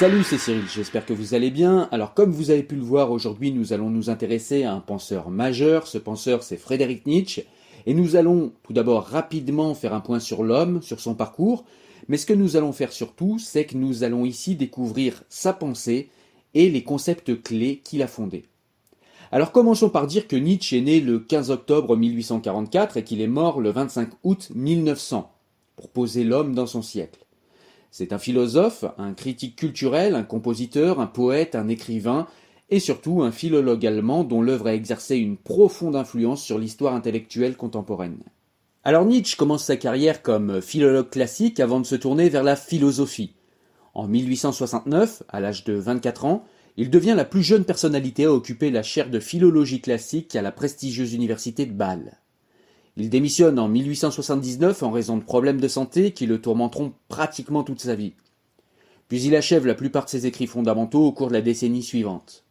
Salut, c'est Cyril, j'espère que vous allez bien. Alors comme vous avez pu le voir aujourd'hui, nous allons nous intéresser à un penseur majeur. Ce penseur, c'est Frédéric Nietzsche. Et nous allons tout d'abord rapidement faire un point sur l'homme, sur son parcours. Mais ce que nous allons faire surtout, c'est que nous allons ici découvrir sa pensée et les concepts clés qu'il a fondés. Alors commençons par dire que Nietzsche est né le 15 octobre 1844 et qu'il est mort le 25 août 1900, pour poser l'homme dans son siècle. C'est un philosophe, un critique culturel, un compositeur, un poète, un écrivain, et surtout un philologue allemand dont l'œuvre a exercé une profonde influence sur l'histoire intellectuelle contemporaine. Alors Nietzsche commence sa carrière comme philologue classique avant de se tourner vers la philosophie. En 1869, à l'âge de 24 ans, il devient la plus jeune personnalité à occuper la chaire de philologie classique à la prestigieuse université de Bâle. Il démissionne en 1879 en raison de problèmes de santé qui le tourmenteront pratiquement toute sa vie. Puis il achève la plupart de ses écrits fondamentaux au cours de la décennie suivante.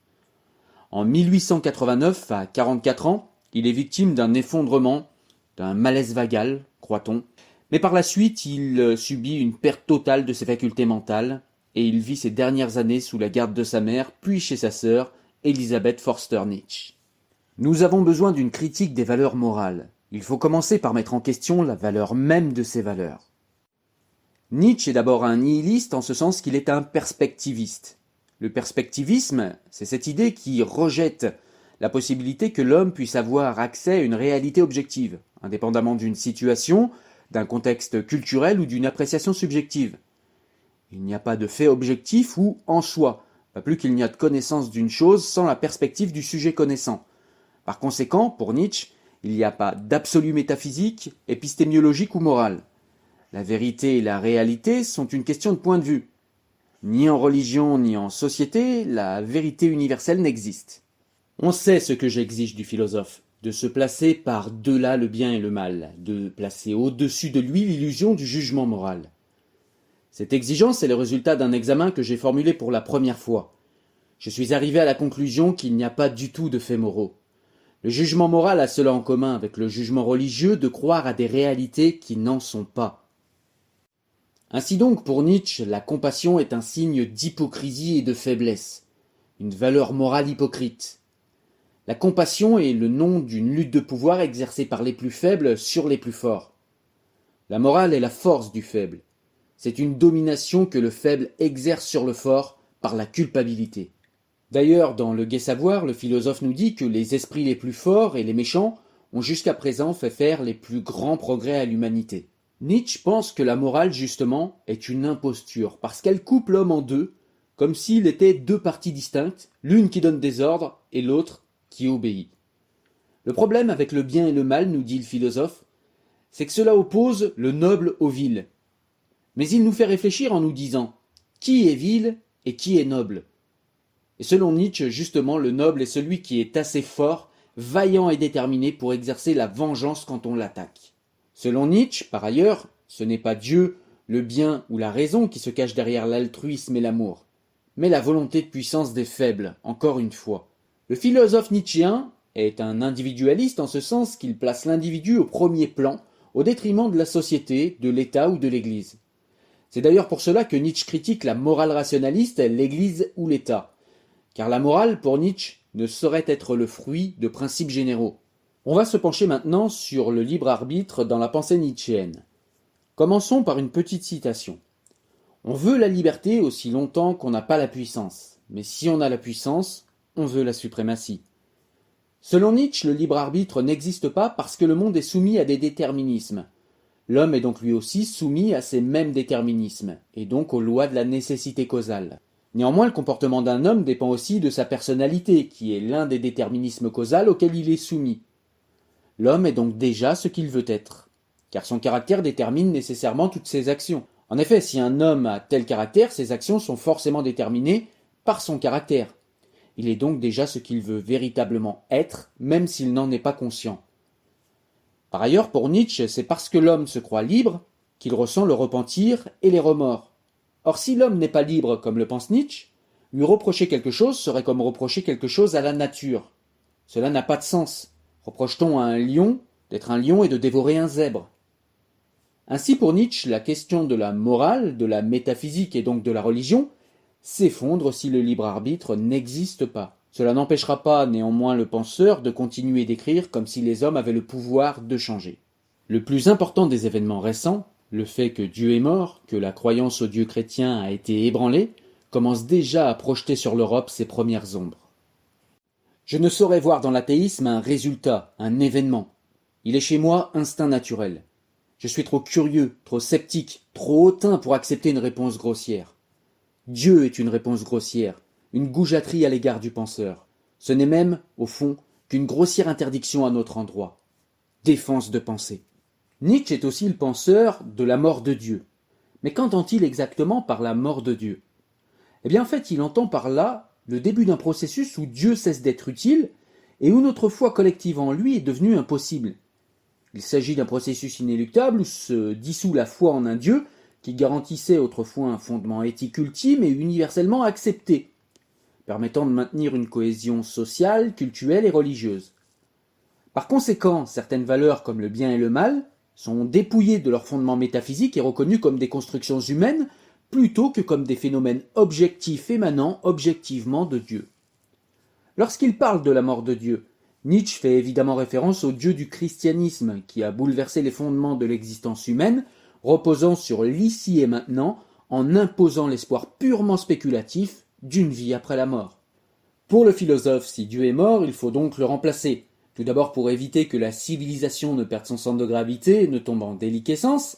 En 1889, à 44 ans, il est victime d'un effondrement, d'un malaise vagal, croit-on, mais par la suite il euh, subit une perte totale de ses facultés mentales, et il vit ses dernières années sous la garde de sa mère, puis chez sa sœur, Elisabeth Forster Nietzsche. Nous avons besoin d'une critique des valeurs morales. Il faut commencer par mettre en question la valeur même de ces valeurs. Nietzsche est d'abord un nihiliste en ce sens qu'il est un perspectiviste. Le perspectivisme, c'est cette idée qui rejette la possibilité que l'homme puisse avoir accès à une réalité objective, indépendamment d'une situation, d'un contexte culturel ou d'une appréciation subjective. Il n'y a pas de fait objectif ou en soi, pas plus qu'il n'y a de connaissance d'une chose sans la perspective du sujet connaissant. Par conséquent, pour Nietzsche, il n'y a pas d'absolu métaphysique, épistémiologique ou moral. La vérité et la réalité sont une question de point de vue. Ni en religion ni en société, la vérité universelle n'existe. On sait ce que j'exige du philosophe, de se placer par delà le bien et le mal, de placer au-dessus de lui l'illusion du jugement moral. Cette exigence est le résultat d'un examen que j'ai formulé pour la première fois. Je suis arrivé à la conclusion qu'il n'y a pas du tout de faits moraux. Le jugement moral a cela en commun avec le jugement religieux de croire à des réalités qui n'en sont pas. Ainsi donc, pour Nietzsche, la compassion est un signe d'hypocrisie et de faiblesse, une valeur morale hypocrite. La compassion est le nom d'une lutte de pouvoir exercée par les plus faibles sur les plus forts. La morale est la force du faible. C'est une domination que le faible exerce sur le fort par la culpabilité. D'ailleurs, dans le Gai Savoir, le philosophe nous dit que les esprits les plus forts et les méchants ont jusqu'à présent fait faire les plus grands progrès à l'humanité. Nietzsche pense que la morale, justement, est une imposture, parce qu'elle coupe l'homme en deux, comme s'il était deux parties distinctes, l'une qui donne des ordres et l'autre qui obéit. Le problème avec le bien et le mal, nous dit le philosophe, c'est que cela oppose le noble au vil. Mais il nous fait réfléchir en nous disant qui est vil et qui est noble? Et selon Nietzsche, justement, le noble est celui qui est assez fort, vaillant et déterminé pour exercer la vengeance quand on l'attaque. Selon Nietzsche, par ailleurs, ce n'est pas Dieu le bien ou la raison qui se cache derrière l'altruisme et l'amour, mais la volonté de puissance des faibles, encore une fois. Le philosophe nietzschéen est un individualiste en ce sens qu'il place l'individu au premier plan, au détriment de la société, de l'État ou de l'Église. C'est d'ailleurs pour cela que Nietzsche critique la morale rationaliste, l'Église ou l'État. Car la morale, pour Nietzsche, ne saurait être le fruit de principes généraux. On va se pencher maintenant sur le libre arbitre dans la pensée nietzschéenne. Commençons par une petite citation. On veut la liberté aussi longtemps qu'on n'a pas la puissance, mais si on a la puissance, on veut la suprématie. Selon Nietzsche, le libre arbitre n'existe pas parce que le monde est soumis à des déterminismes. L'homme est donc lui aussi soumis à ces mêmes déterminismes, et donc aux lois de la nécessité causale. Néanmoins, le comportement d'un homme dépend aussi de sa personnalité, qui est l'un des déterminismes causals auxquels il est soumis. L'homme est donc déjà ce qu'il veut être, car son caractère détermine nécessairement toutes ses actions. En effet, si un homme a tel caractère, ses actions sont forcément déterminées par son caractère. Il est donc déjà ce qu'il veut véritablement être, même s'il n'en est pas conscient. Par ailleurs, pour Nietzsche, c'est parce que l'homme se croit libre qu'il ressent le repentir et les remords. Or, si l'homme n'est pas libre, comme le pense Nietzsche, lui reprocher quelque chose serait comme reprocher quelque chose à la nature. Cela n'a pas de sens. Reproche-t-on à un lion d'être un lion et de dévorer un zèbre? Ainsi, pour Nietzsche, la question de la morale, de la métaphysique et donc de la religion s'effondre si le libre arbitre n'existe pas. Cela n'empêchera pas néanmoins le penseur de continuer d'écrire comme si les hommes avaient le pouvoir de changer. Le plus important des événements récents, le fait que Dieu est mort, que la croyance au Dieu chrétien a été ébranlée, commence déjà à projeter sur l'Europe ses premières ombres. Je ne saurais voir dans l'athéisme un résultat, un événement. Il est chez moi instinct naturel. Je suis trop curieux, trop sceptique, trop hautain pour accepter une réponse grossière. Dieu est une réponse grossière, une goujaterie à l'égard du penseur. Ce n'est même, au fond, qu'une grossière interdiction à notre endroit. Défense de penser. Nietzsche est aussi le penseur de la mort de Dieu. Mais qu'entend-il exactement par la mort de Dieu? Eh bien en fait il entend par là le début d'un processus où Dieu cesse d'être utile et où notre foi collective en lui est devenue impossible. Il s'agit d'un processus inéluctable où se dissout la foi en un Dieu qui garantissait autrefois un fondement éthique ultime et universellement accepté, permettant de maintenir une cohésion sociale, culturelle et religieuse. Par conséquent, certaines valeurs comme le bien et le mal, sont dépouillés de leur fondement métaphysique et reconnus comme des constructions humaines plutôt que comme des phénomènes objectifs émanant objectivement de Dieu. Lorsqu'il parle de la mort de Dieu, Nietzsche fait évidemment référence au Dieu du christianisme qui a bouleversé les fondements de l'existence humaine, reposant sur l'ici et maintenant en imposant l'espoir purement spéculatif d'une vie après la mort. Pour le philosophe, si Dieu est mort, il faut donc le remplacer, tout d'abord pour éviter que la civilisation ne perde son centre de gravité ne tombe en déliquescence,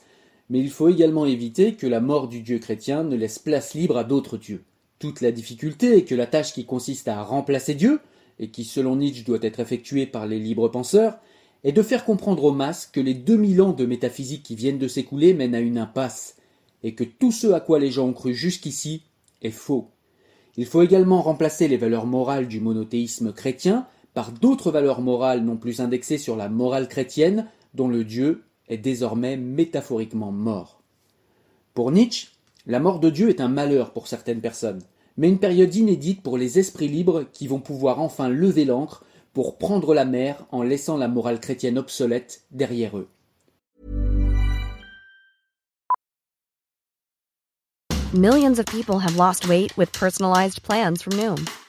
mais il faut également éviter que la mort du Dieu chrétien ne laisse place libre à d'autres dieux. Toute la difficulté est que la tâche qui consiste à remplacer Dieu, et qui selon Nietzsche doit être effectuée par les libres penseurs, est de faire comprendre aux masses que les 2000 ans de métaphysique qui viennent de s'écouler mènent à une impasse, et que tout ce à quoi les gens ont cru jusqu'ici est faux. Il faut également remplacer les valeurs morales du monothéisme chrétien par d'autres valeurs morales non plus indexées sur la morale chrétienne, dont le Dieu est désormais métaphoriquement mort. Pour Nietzsche, la mort de Dieu est un malheur pour certaines personnes, mais une période inédite pour les esprits libres qui vont pouvoir enfin lever l'ancre pour prendre la mer en laissant la morale chrétienne obsolète derrière eux. Millions of people have lost weight with personalized plans from Noom,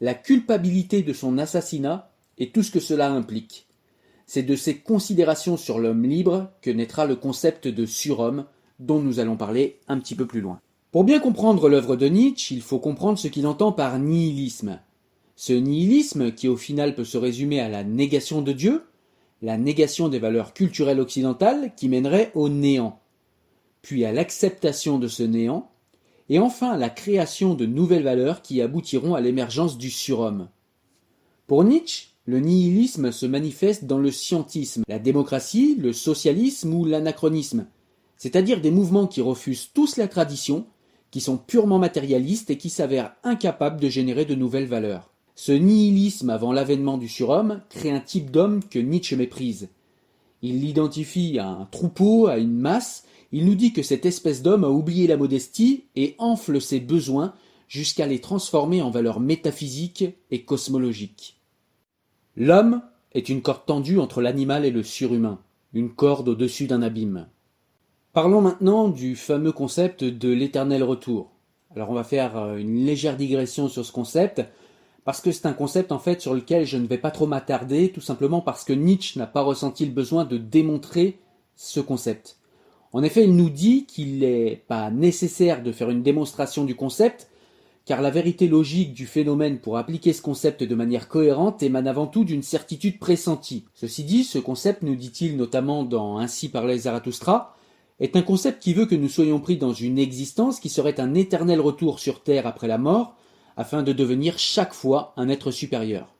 la culpabilité de son assassinat et tout ce que cela implique. C'est de ces considérations sur l'homme libre que naîtra le concept de surhomme dont nous allons parler un petit peu plus loin. Pour bien comprendre l'œuvre de Nietzsche, il faut comprendre ce qu'il entend par nihilisme. Ce nihilisme, qui au final peut se résumer à la négation de Dieu, la négation des valeurs culturelles occidentales qui mènerait au néant, puis à l'acceptation de ce néant, et enfin la création de nouvelles valeurs qui aboutiront à l'émergence du surhomme. Pour Nietzsche, le nihilisme se manifeste dans le scientisme, la démocratie, le socialisme ou l'anachronisme, c'est-à-dire des mouvements qui refusent tous la tradition, qui sont purement matérialistes et qui s'avèrent incapables de générer de nouvelles valeurs. Ce nihilisme avant l'avènement du surhomme crée un type d'homme que Nietzsche méprise. Il l'identifie à un troupeau, à une masse, il nous dit que cette espèce d'homme a oublié la modestie et enfle ses besoins jusqu'à les transformer en valeurs métaphysiques et cosmologiques. L'homme est une corde tendue entre l'animal et le surhumain, une corde au-dessus d'un abîme. Parlons maintenant du fameux concept de l'éternel retour. Alors on va faire euh, une légère digression sur ce concept, parce que c'est un concept en fait sur lequel je ne vais pas trop m'attarder, tout simplement parce que Nietzsche n'a pas ressenti le besoin de démontrer ce concept. En effet, il nous dit qu'il n'est pas nécessaire de faire une démonstration du concept, car la vérité logique du phénomène pour appliquer ce concept de manière cohérente émane avant tout d'une certitude pressentie. Ceci dit, ce concept, nous dit-il notamment dans Ainsi parlait Zarathustra, est un concept qui veut que nous soyons pris dans une existence qui serait un éternel retour sur Terre après la mort, afin de devenir chaque fois un être supérieur.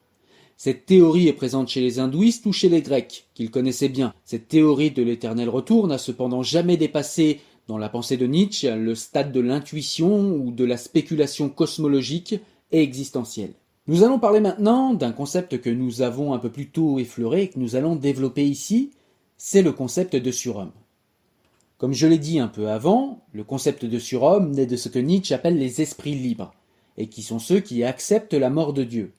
Cette théorie est présente chez les hindouistes ou chez les grecs, qu'ils connaissaient bien. Cette théorie de l'éternel retour n'a cependant jamais dépassé, dans la pensée de Nietzsche, le stade de l'intuition ou de la spéculation cosmologique et existentielle. Nous allons parler maintenant d'un concept que nous avons un peu plus tôt effleuré et que nous allons développer ici, c'est le concept de surhomme. Comme je l'ai dit un peu avant, le concept de surhomme naît de ce que Nietzsche appelle les esprits libres, et qui sont ceux qui acceptent la mort de Dieu.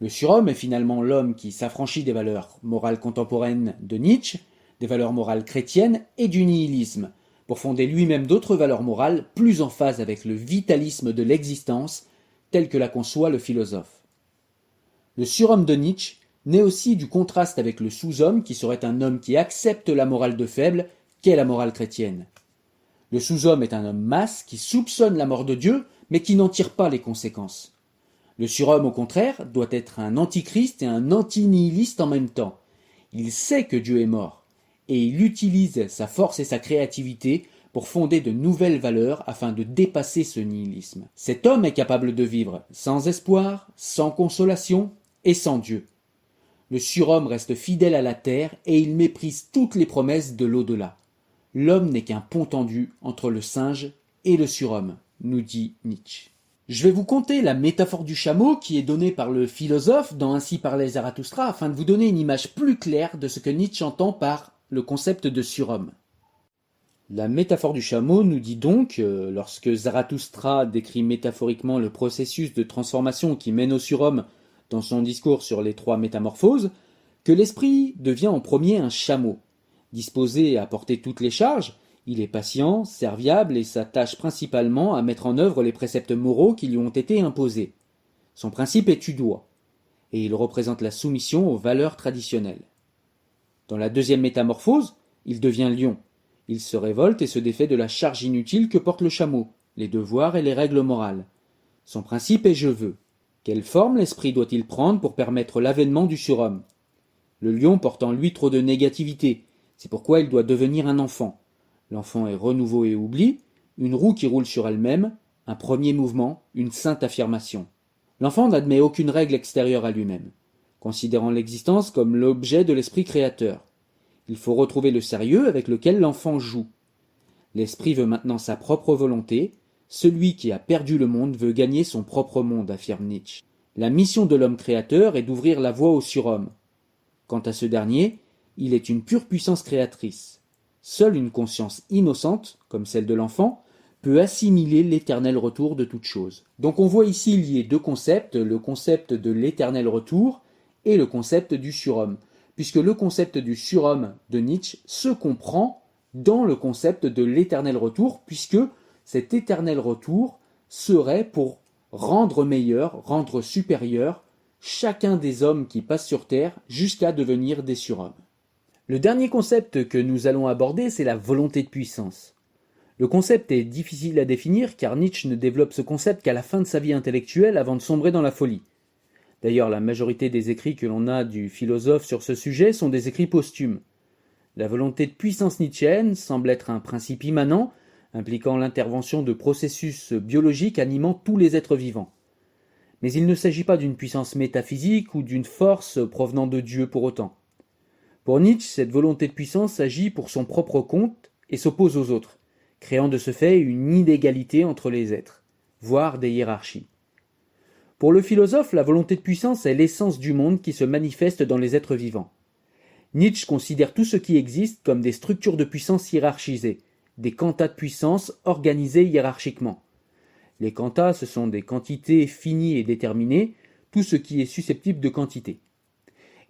Le surhomme est finalement l'homme qui s'affranchit des valeurs morales contemporaines de Nietzsche, des valeurs morales chrétiennes et du nihilisme, pour fonder lui-même d'autres valeurs morales plus en phase avec le vitalisme de l'existence tel que la conçoit le philosophe. Le surhomme de Nietzsche naît aussi du contraste avec le sous-homme qui serait un homme qui accepte la morale de faible qu'est la morale chrétienne. Le sous-homme est un homme masse qui soupçonne la mort de Dieu mais qui n'en tire pas les conséquences. Le surhomme, au contraire, doit être un antichrist et un antinihiliste en même temps. Il sait que Dieu est mort, et il utilise sa force et sa créativité pour fonder de nouvelles valeurs afin de dépasser ce nihilisme. Cet homme est capable de vivre sans espoir, sans consolation et sans Dieu. Le surhomme reste fidèle à la terre et il méprise toutes les promesses de l'au-delà. L'homme n'est qu'un pont tendu entre le singe et le surhomme, nous dit Nietzsche. Je vais vous conter la métaphore du chameau qui est donnée par le philosophe dans Ainsi parlait Zarathustra afin de vous donner une image plus claire de ce que Nietzsche entend par le concept de surhomme. La métaphore du chameau nous dit donc, euh, lorsque Zarathustra décrit métaphoriquement le processus de transformation qui mène au surhomme dans son discours sur les trois métamorphoses, que l'esprit devient en premier un chameau, disposé à porter toutes les charges, il est patient, serviable et s'attache principalement à mettre en œuvre les préceptes moraux qui lui ont été imposés. Son principe est tu dois, et il représente la soumission aux valeurs traditionnelles. Dans la deuxième métamorphose, il devient lion. Il se révolte et se défait de la charge inutile que porte le chameau, les devoirs et les règles morales. Son principe est je veux. Quelle forme l'esprit doit-il prendre pour permettre l'avènement du surhomme? Le lion porte en lui trop de négativité, c'est pourquoi il doit devenir un enfant. L'enfant est renouveau et oubli, une roue qui roule sur elle-même, un premier mouvement, une sainte affirmation. L'enfant n'admet aucune règle extérieure à lui-même, considérant l'existence comme l'objet de l'esprit créateur. Il faut retrouver le sérieux avec lequel l'enfant joue. L'esprit veut maintenant sa propre volonté, celui qui a perdu le monde veut gagner son propre monde, affirme Nietzsche. La mission de l'homme créateur est d'ouvrir la voie au surhomme. Quant à ce dernier, il est une pure puissance créatrice. Seule une conscience innocente, comme celle de l'enfant, peut assimiler l'éternel retour de toute chose. Donc on voit ici lier deux concepts, le concept de l'éternel retour et le concept du surhomme, puisque le concept du surhomme de Nietzsche se comprend dans le concept de l'éternel retour, puisque cet éternel retour serait pour rendre meilleur, rendre supérieur chacun des hommes qui passent sur Terre jusqu'à devenir des surhommes. Le dernier concept que nous allons aborder, c'est la volonté de puissance. Le concept est difficile à définir car Nietzsche ne développe ce concept qu'à la fin de sa vie intellectuelle avant de sombrer dans la folie. D'ailleurs, la majorité des écrits que l'on a du philosophe sur ce sujet sont des écrits posthumes. La volonté de puissance nietzschéenne semble être un principe immanent, impliquant l'intervention de processus biologiques animant tous les êtres vivants. Mais il ne s'agit pas d'une puissance métaphysique ou d'une force provenant de Dieu pour autant. Pour Nietzsche, cette volonté de puissance agit pour son propre compte et s'oppose aux autres, créant de ce fait une inégalité entre les êtres, voire des hiérarchies. Pour le philosophe, la volonté de puissance est l'essence du monde qui se manifeste dans les êtres vivants. Nietzsche considère tout ce qui existe comme des structures de puissance hiérarchisées, des quantas de puissance organisées hiérarchiquement. Les quantas, ce sont des quantités finies et déterminées, tout ce qui est susceptible de quantité.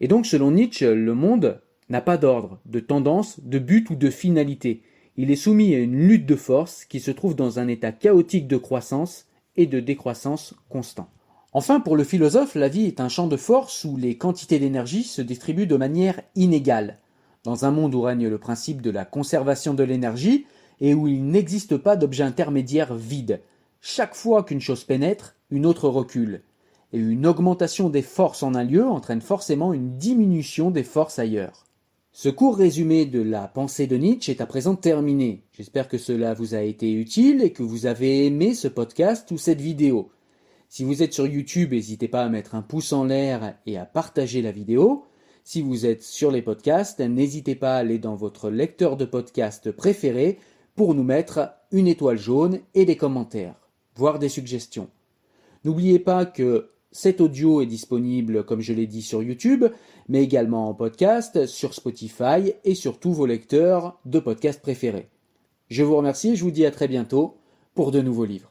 Et donc, selon Nietzsche, le monde n'a pas d'ordre, de tendance, de but ou de finalité. Il est soumis à une lutte de force qui se trouve dans un état chaotique de croissance et de décroissance constant. Enfin, pour le philosophe, la vie est un champ de force où les quantités d'énergie se distribuent de manière inégale. Dans un monde où règne le principe de la conservation de l'énergie et où il n'existe pas d'objet intermédiaire vide, chaque fois qu'une chose pénètre, une autre recule. Et une augmentation des forces en un lieu entraîne forcément une diminution des forces ailleurs. Ce court résumé de la pensée de Nietzsche est à présent terminé. J'espère que cela vous a été utile et que vous avez aimé ce podcast ou cette vidéo. Si vous êtes sur YouTube, n'hésitez pas à mettre un pouce en l'air et à partager la vidéo. Si vous êtes sur les podcasts, n'hésitez pas à aller dans votre lecteur de podcast préféré pour nous mettre une étoile jaune et des commentaires, voire des suggestions. N'oubliez pas que cet audio est disponible, comme je l'ai dit, sur YouTube, mais également en podcast, sur Spotify et sur tous vos lecteurs de podcasts préférés. Je vous remercie et je vous dis à très bientôt pour de nouveaux livres.